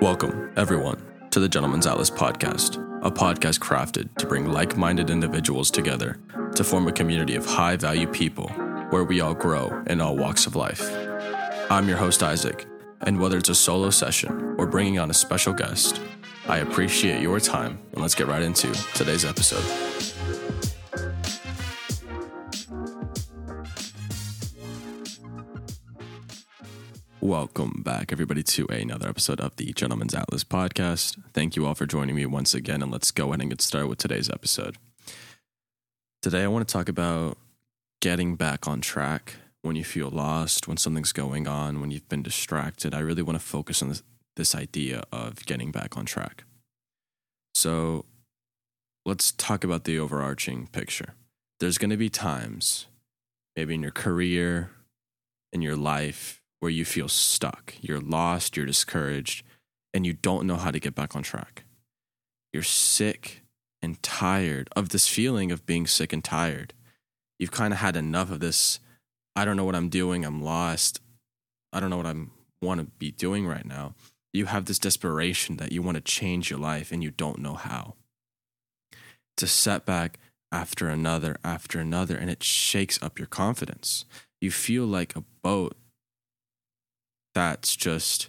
Welcome, everyone, to the Gentleman's Atlas podcast, a podcast crafted to bring like minded individuals together to form a community of high value people where we all grow in all walks of life. I'm your host, Isaac, and whether it's a solo session or bringing on a special guest, I appreciate your time, and let's get right into today's episode. Welcome back, everybody, to another episode of the Gentleman's Atlas podcast. Thank you all for joining me once again, and let's go ahead and get started with today's episode. Today, I want to talk about getting back on track when you feel lost, when something's going on, when you've been distracted. I really want to focus on this, this idea of getting back on track. So, let's talk about the overarching picture. There's going to be times, maybe in your career, in your life, where you feel stuck. You're lost, you're discouraged, and you don't know how to get back on track. You're sick and tired of this feeling of being sick and tired. You've kind of had enough of this. I don't know what I'm doing. I'm lost. I don't know what I want to be doing right now. You have this desperation that you want to change your life and you don't know how. It's a setback after another, after another, and it shakes up your confidence. You feel like a boat that's just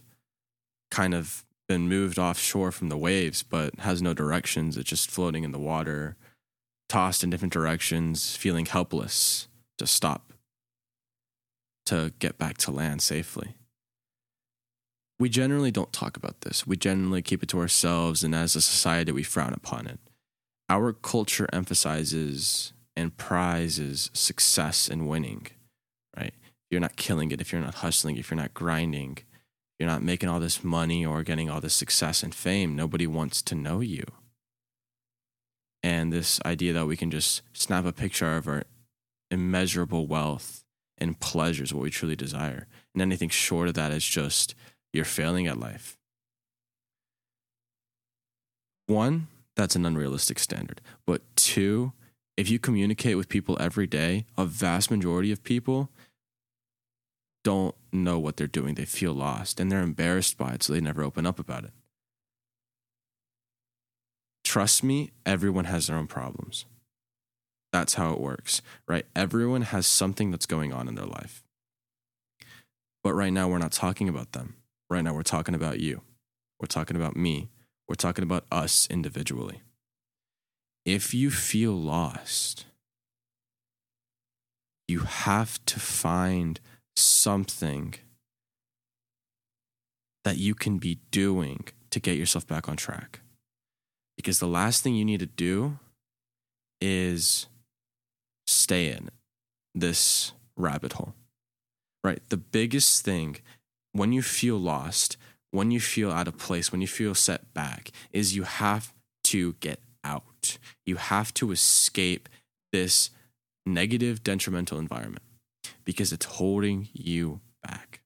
kind of been moved offshore from the waves, but has no directions. It's just floating in the water, tossed in different directions, feeling helpless to stop, to get back to land safely. We generally don't talk about this. We generally keep it to ourselves, and as a society, we frown upon it. Our culture emphasizes and prizes success and winning, right? You're not killing it, if you're not hustling, if you're not grinding, you're not making all this money or getting all this success and fame, nobody wants to know you. And this idea that we can just snap a picture of our immeasurable wealth and pleasures, what we truly desire. And anything short of that is just you're failing at life. One, that's an unrealistic standard. But two, if you communicate with people every day, a vast majority of people don't know what they're doing. They feel lost and they're embarrassed by it, so they never open up about it. Trust me, everyone has their own problems. That's how it works, right? Everyone has something that's going on in their life. But right now, we're not talking about them. Right now, we're talking about you. We're talking about me. We're talking about us individually. If you feel lost, you have to find something that you can be doing to get yourself back on track. Because the last thing you need to do is stay in this rabbit hole, right? The biggest thing when you feel lost, when you feel out of place, when you feel set back, is you have to get out. You have to escape this negative, detrimental environment because it's holding you back.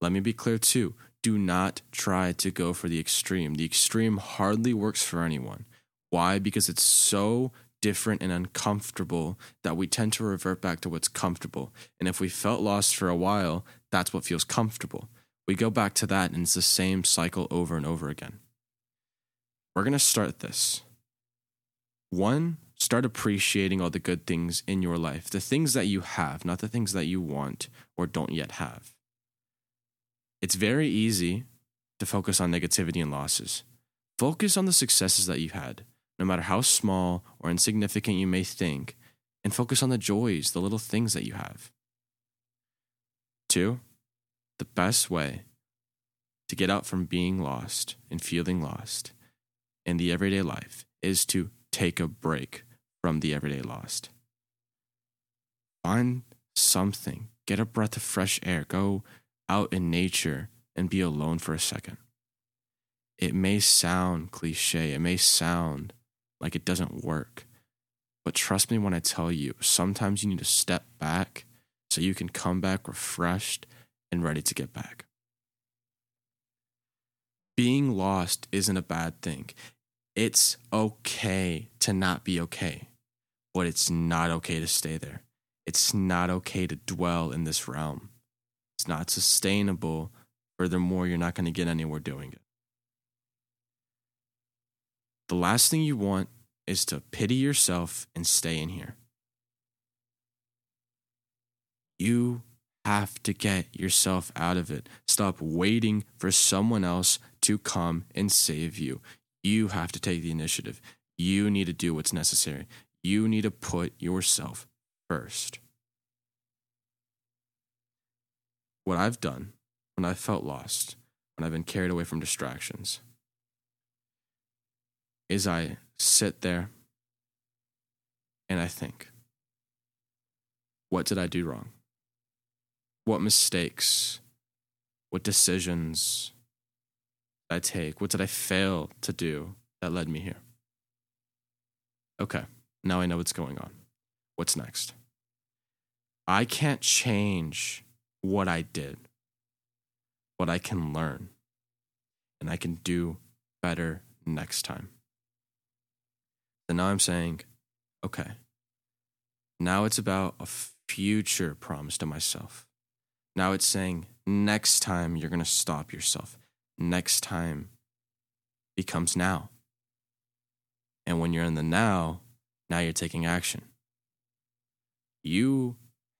Let me be clear too do not try to go for the extreme. The extreme hardly works for anyone. Why? Because it's so different and uncomfortable that we tend to revert back to what's comfortable. And if we felt lost for a while, that's what feels comfortable. We go back to that and it's the same cycle over and over again. We're going to start this. One, start appreciating all the good things in your life, the things that you have, not the things that you want or don't yet have. It's very easy to focus on negativity and losses. Focus on the successes that you've had, no matter how small or insignificant you may think, and focus on the joys, the little things that you have. Two, the best way to get out from being lost and feeling lost in the everyday life is to take a break from the everyday lost. Find something, get a breath of fresh air, go out in nature and be alone for a second. It may sound cliche, it may sound like it doesn't work, but trust me when I tell you, sometimes you need to step back so you can come back refreshed and ready to get back. Being lost isn't a bad thing. It's okay to not be okay, but it's not okay to stay there. It's not okay to dwell in this realm. It's not sustainable Furthermore, you're not going to get anywhere doing it. The last thing you want is to pity yourself and stay in here. You have to get yourself out of it. Stop waiting for someone else to come and save you. You have to take the initiative. You need to do what's necessary. You need to put yourself first. What I've done when I felt lost, when I've been carried away from distractions, is I sit there and I think, what did I do wrong? What mistakes, what decisions did I take? What did I fail to do that led me here? Okay, now I know what's going on. What's next? I can't change what I did, but I can learn and I can do better next time. So now I'm saying, okay, now it's about a future promise to myself. Now it's saying, next time you're going to stop yourself. Next time becomes now. And when you're in the now, now you're taking action. You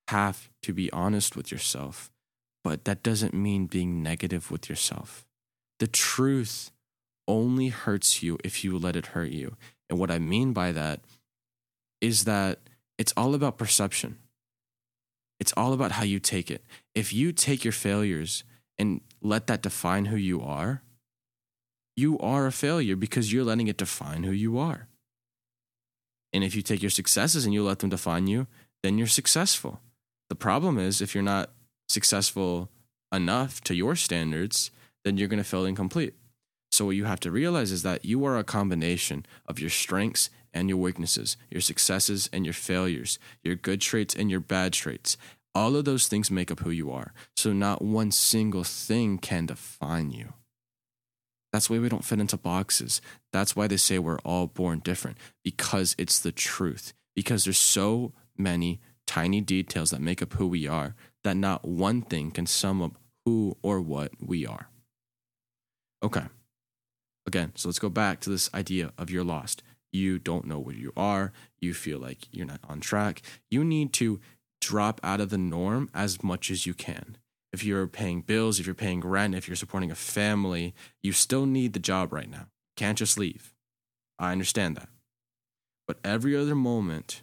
have to be honest with yourself, but that doesn't mean being negative with yourself. The truth only hurts you if you let it hurt you. And what I mean by that is that it's all about perception. It's all about how you take it. If you take your failures and let that define who you are, you are a failure because you're letting it define who you are. And if you take your successes and you let them define you, then you're successful. The problem is if you're not successful enough to your standards, then you're going to feel incomplete. So, what you have to realize is that you are a combination of your strengths and your weaknesses, your successes and your failures, your good traits and your bad traits. All of those things make up who you are. So, not one single thing can define you. That's why we don't fit into boxes. That's why they say we're all born different because it's the truth. Because there's so many tiny details that make up who we are that not one thing can sum up who or what we are. Okay. Again, so let's go back to this idea of you're lost. You don't know where you are. You feel like you're not on track. You need to drop out of the norm as much as you can if you're paying bills, if you're paying rent, if you're supporting a family, you still need the job right now. Can't just leave. I understand that. But every other moment,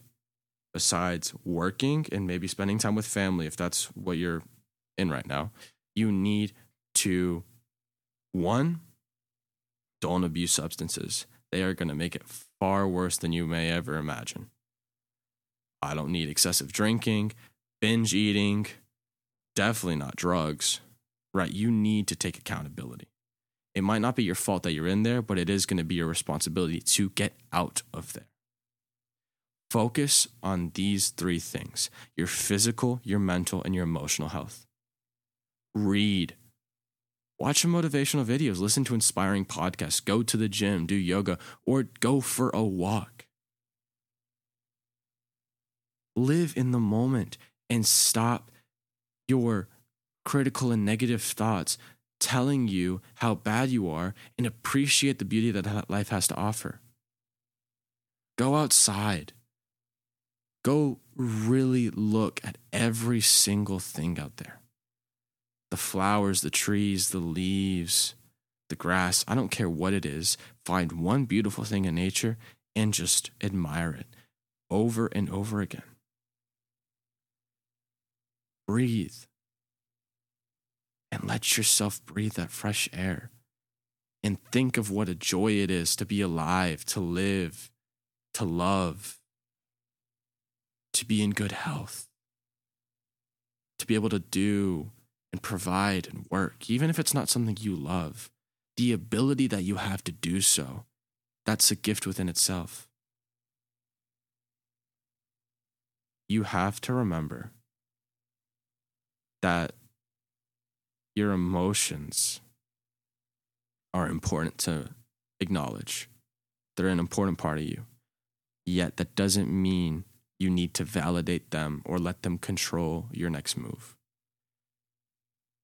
besides working and maybe spending time with family, if that's what you're in right now, you need to one, don't abuse substances. They are going to make it far worse than you may ever imagine. I don't need excessive drinking, binge eating, definitely not drugs, right? You need to take accountability. It might not be your fault that you're in there, but it is going to be your responsibility to get out of there. Focus on these three things your physical, your mental, and your emotional health. Read. Watch some motivational videos, listen to inspiring podcasts, go to the gym, do yoga, or go for a walk. Live in the moment and stop your critical and negative thoughts telling you how bad you are and appreciate the beauty that life has to offer. Go outside. Go really look at every single thing out there the flowers, the trees, the leaves, the grass. I don't care what it is. Find one beautiful thing in nature and just admire it over and over again breathe and let yourself breathe that fresh air and think of what a joy it is to be alive, to live, to love, to be in good health, to be able to do and provide and work, even if it's not something you love. The ability that you have to do so, that's a gift within itself. You have to remember that your emotions are important to acknowledge. They're an important part of you. Yet that doesn't mean you need to validate them or let them control your next move.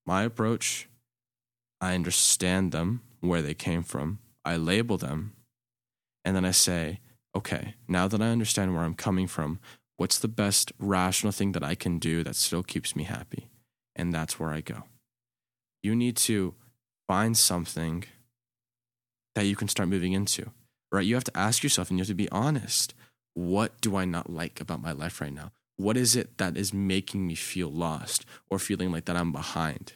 My approach I understand them, where they came from, I label them, and then I say, okay, now that I understand where I'm coming from, what's the best rational thing that I can do that still keeps me happy? And that's where I go. You need to find something that you can start moving into, right? You have to ask yourself and you have to be honest. What do I not like about my life right now? What is it that is making me feel lost or feeling like that I'm behind?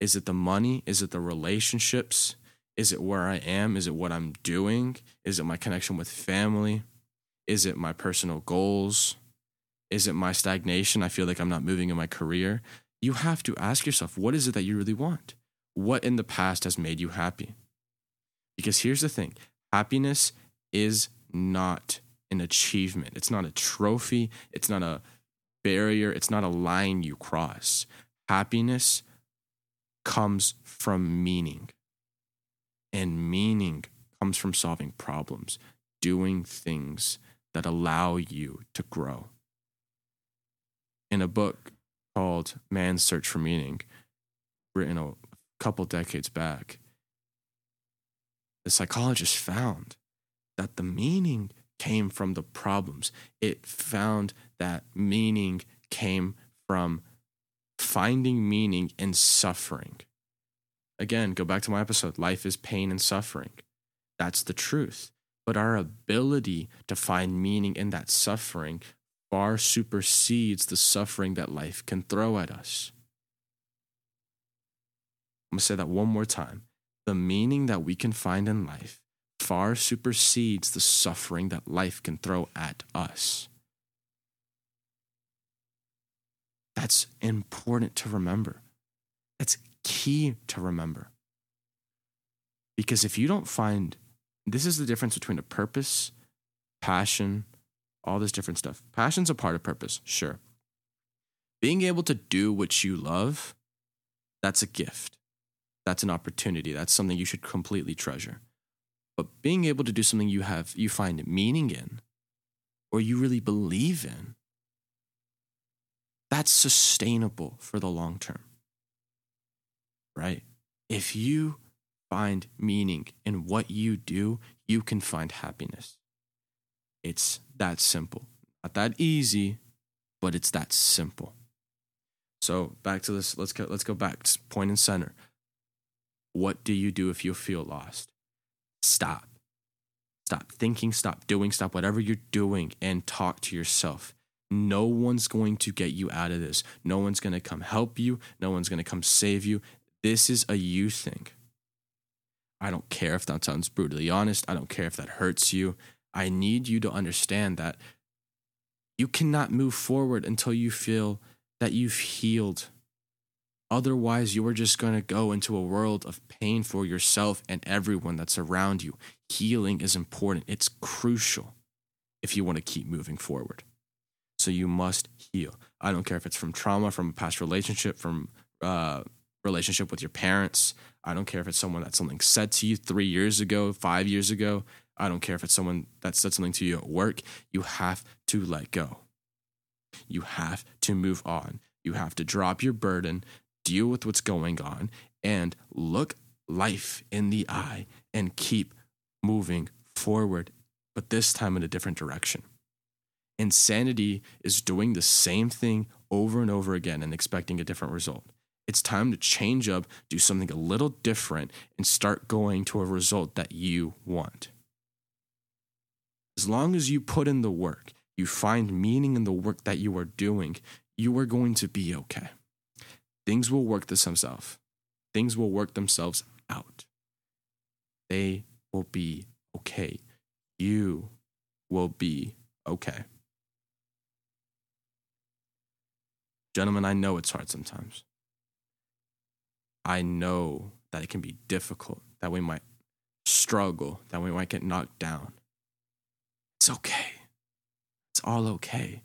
Is it the money? Is it the relationships? Is it where I am? Is it what I'm doing? Is it my connection with family? Is it my personal goals? Is it my stagnation? I feel like I'm not moving in my career. You have to ask yourself, what is it that you really want? What in the past has made you happy? Because here's the thing happiness is not an achievement, it's not a trophy, it's not a barrier, it's not a line you cross. Happiness comes from meaning, and meaning comes from solving problems, doing things that allow you to grow. In a book called Man's Search for Meaning, written a couple decades back, the psychologist found that the meaning came from the problems. It found that meaning came from finding meaning in suffering. Again, go back to my episode life is pain and suffering. That's the truth. But our ability to find meaning in that suffering far supersedes the suffering that life can throw at us. I'm going to say that one more time the meaning that we can find in life far supersedes the suffering that life can throw at us. That's important to remember. That's key to remember. Because if you don't find, this is the difference between a purpose, passion, all this different stuff. Passion's a part of purpose, sure. Being able to do what you love, that's a gift that's an opportunity. That's something you should completely treasure. But being able to do something you have you find meaning in or you really believe in, that's sustainable for the long term. Right? If you find meaning in what you do, you can find happiness. It's that simple. Not that easy, but it's that simple. So back to this, let's go, let's go back. To Point and center. What do you do if you feel lost? Stop. Stop thinking, stop doing, stop whatever you're doing and talk to yourself. No one's going to get you out of this. No one's going to come help you. No one's going to come save you. This is a you thing. I don't care if that sounds brutally honest. I don't care if that hurts you. I need you to understand that you cannot move forward until you feel that you've healed Otherwise, you are just going to go into a world of pain for yourself and everyone that's around you. Healing is important, it's crucial if you want to keep moving forward. So you must heal. I don't care if it's from trauma, from a past relationship, from uh, relationship with your parents. I don't care if it's someone that something said to you three years ago, five years ago. I don't care if it's someone that said something to you at work. You have to let go. You have to move on. You have to drop your burden, deal with what's going on, and look life in the eye and keep moving forward, but this time in a different direction. Insanity is doing the same thing over and over again and expecting a different result. It's time to change up, do something a little different, and start going to a result that you want. As long as you put in the work, you find meaning in the work that you are doing, you are going to be okay. Things will work themselves. Things will work themselves out. They will be okay. You will be okay. Gentlemen, I know it's hard sometimes. I know that it can be difficult, that we might struggle, that we might get knocked down. It's okay. It's all okay.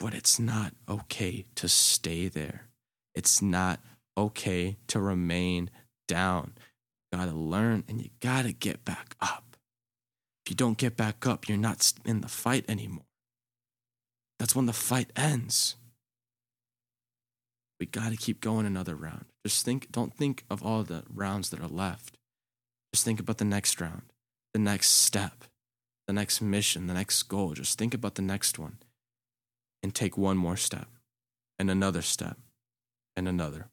But it's not okay to stay there. It's not okay to remain down. You gotta learn and you gotta get back up. If you don't get back up, you're not in the fight anymore. That's when the fight ends. We got to keep going another round. Just think, don't think of all the rounds that are left. Just think about the next round, the next step, the next mission, the next goal. Just think about the next one and take one more step and another step and another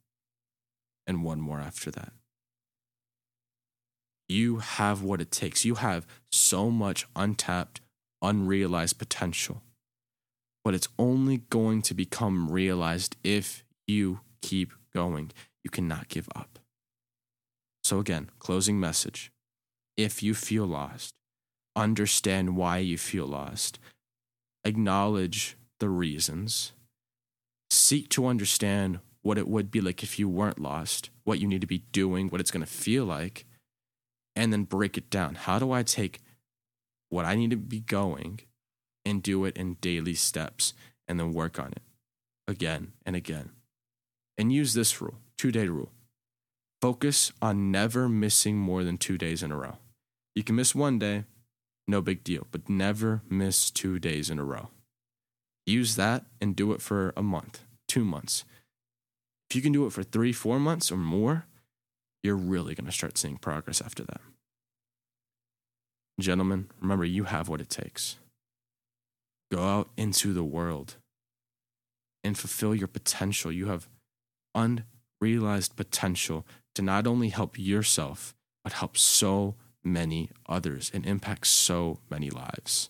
and one more after that. You have what it takes. You have so much untapped, unrealized potential. But it's only going to become realized if you keep going. You cannot give up. So, again, closing message. If you feel lost, understand why you feel lost, acknowledge the reasons, seek to understand what it would be like if you weren't lost, what you need to be doing, what it's going to feel like, and then break it down. How do I take what I need to be going and do it in daily steps and then work on it again and again? And use this rule two day rule. Focus on never missing more than two days in a row. You can miss one day, no big deal, but never miss two days in a row. Use that and do it for a month, two months. If you can do it for three, four months or more, you're really going to start seeing progress after that. Gentlemen, remember you have what it takes. Go out into the world and fulfill your potential. You have unrealized potential to not only help yourself, but help so many others and impacts so many lives.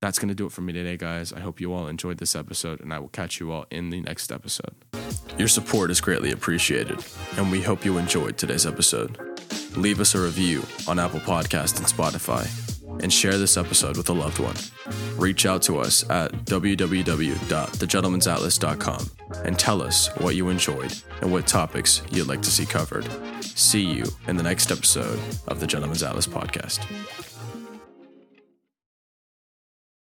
That's going to do it for me today, guys. I hope you all enjoyed this episode, and I will catch you all in the next episode. Your support is greatly appreciated, and we hope you enjoyed today's episode. Leave us a review on Apple Podcast and Spotify, and share this episode with a loved one. Reach out to us at www.thegentleman'satlas.com and tell us what you enjoyed and what topics you'd like to see covered. See you in the next episode of the Gentleman's Atlas podcast.